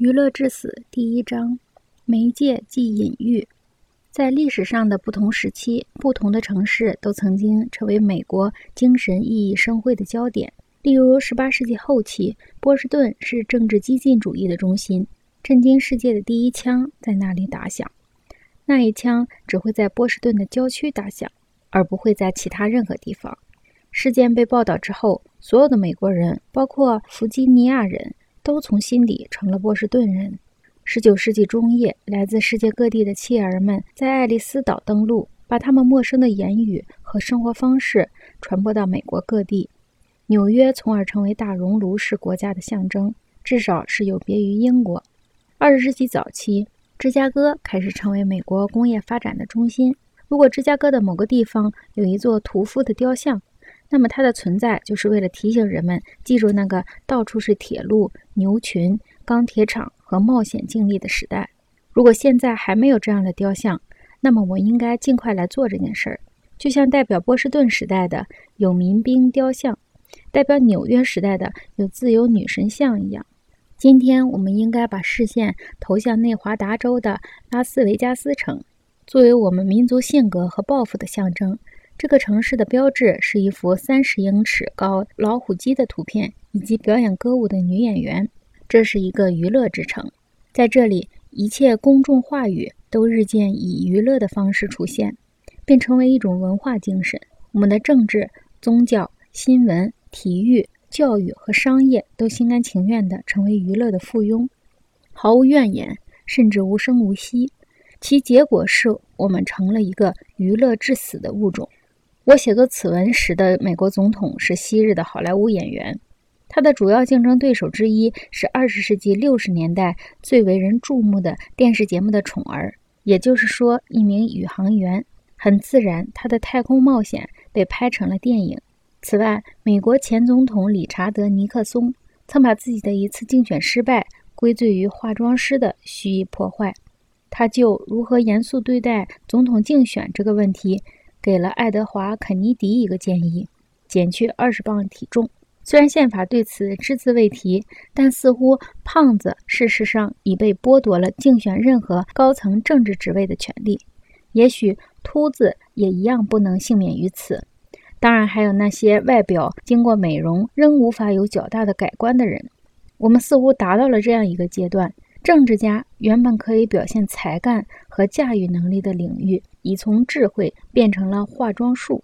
娱乐至死第一章：媒介即隐喻。在历史上的不同时期，不同的城市都曾经成为美国精神熠熠生辉的焦点。例如，18世纪后期，波士顿是政治激进主义的中心，震惊世界的第一枪在那里打响。那一枪只会在波士顿的郊区打响，而不会在其他任何地方。事件被报道之后，所有的美国人，包括弗吉尼亚人。都从心底成了波士顿人。十九世纪中叶，来自世界各地的弃儿们在爱丽丝岛登陆，把他们陌生的言语和生活方式传播到美国各地。纽约从而成为大熔炉式国家的象征，至少是有别于英国。二十世纪早期，芝加哥开始成为美国工业发展的中心。如果芝加哥的某个地方有一座屠夫的雕像，那么它的存在就是为了提醒人们记住那个到处是铁路、牛群、钢铁厂和冒险经历的时代。如果现在还没有这样的雕像，那么我应该尽快来做这件事儿。就像代表波士顿时代的有民兵雕像，代表纽约时代的有自由女神像一样。今天我们应该把视线投向内华达州的拉斯维加斯城，作为我们民族性格和抱负的象征。这个城市的标志是一幅三十英尺高老虎机的图片，以及表演歌舞的女演员。这是一个娱乐之城，在这里，一切公众话语都日渐以娱乐的方式出现，并成为一种文化精神。我们的政治、宗教、新闻、体育、教育和商业都心甘情愿地成为娱乐的附庸，毫无怨言，甚至无声无息。其结果是我们成了一个娱乐致死的物种。我写作此文时的美国总统是昔日的好莱坞演员，他的主要竞争对手之一是二十世纪六十年代最为人注目的电视节目的宠儿，也就是说，一名宇航员。很自然，他的太空冒险被拍成了电影。此外，美国前总统理查德·尼克松曾把自己的一次竞选失败归罪于化妆师的蓄意破坏。他就如何严肃对待总统竞选这个问题。给了爱德华·肯尼迪一个建议：减去二十磅体重。虽然宪法对此只字未提，但似乎胖子事实上已被剥夺了竞选任何高层政治职位的权利。也许秃子也一样不能幸免于此。当然，还有那些外表经过美容仍无法有较大的改观的人。我们似乎达到了这样一个阶段。政治家原本可以表现才干和驾驭能力的领域，已从智慧变成了化妆术。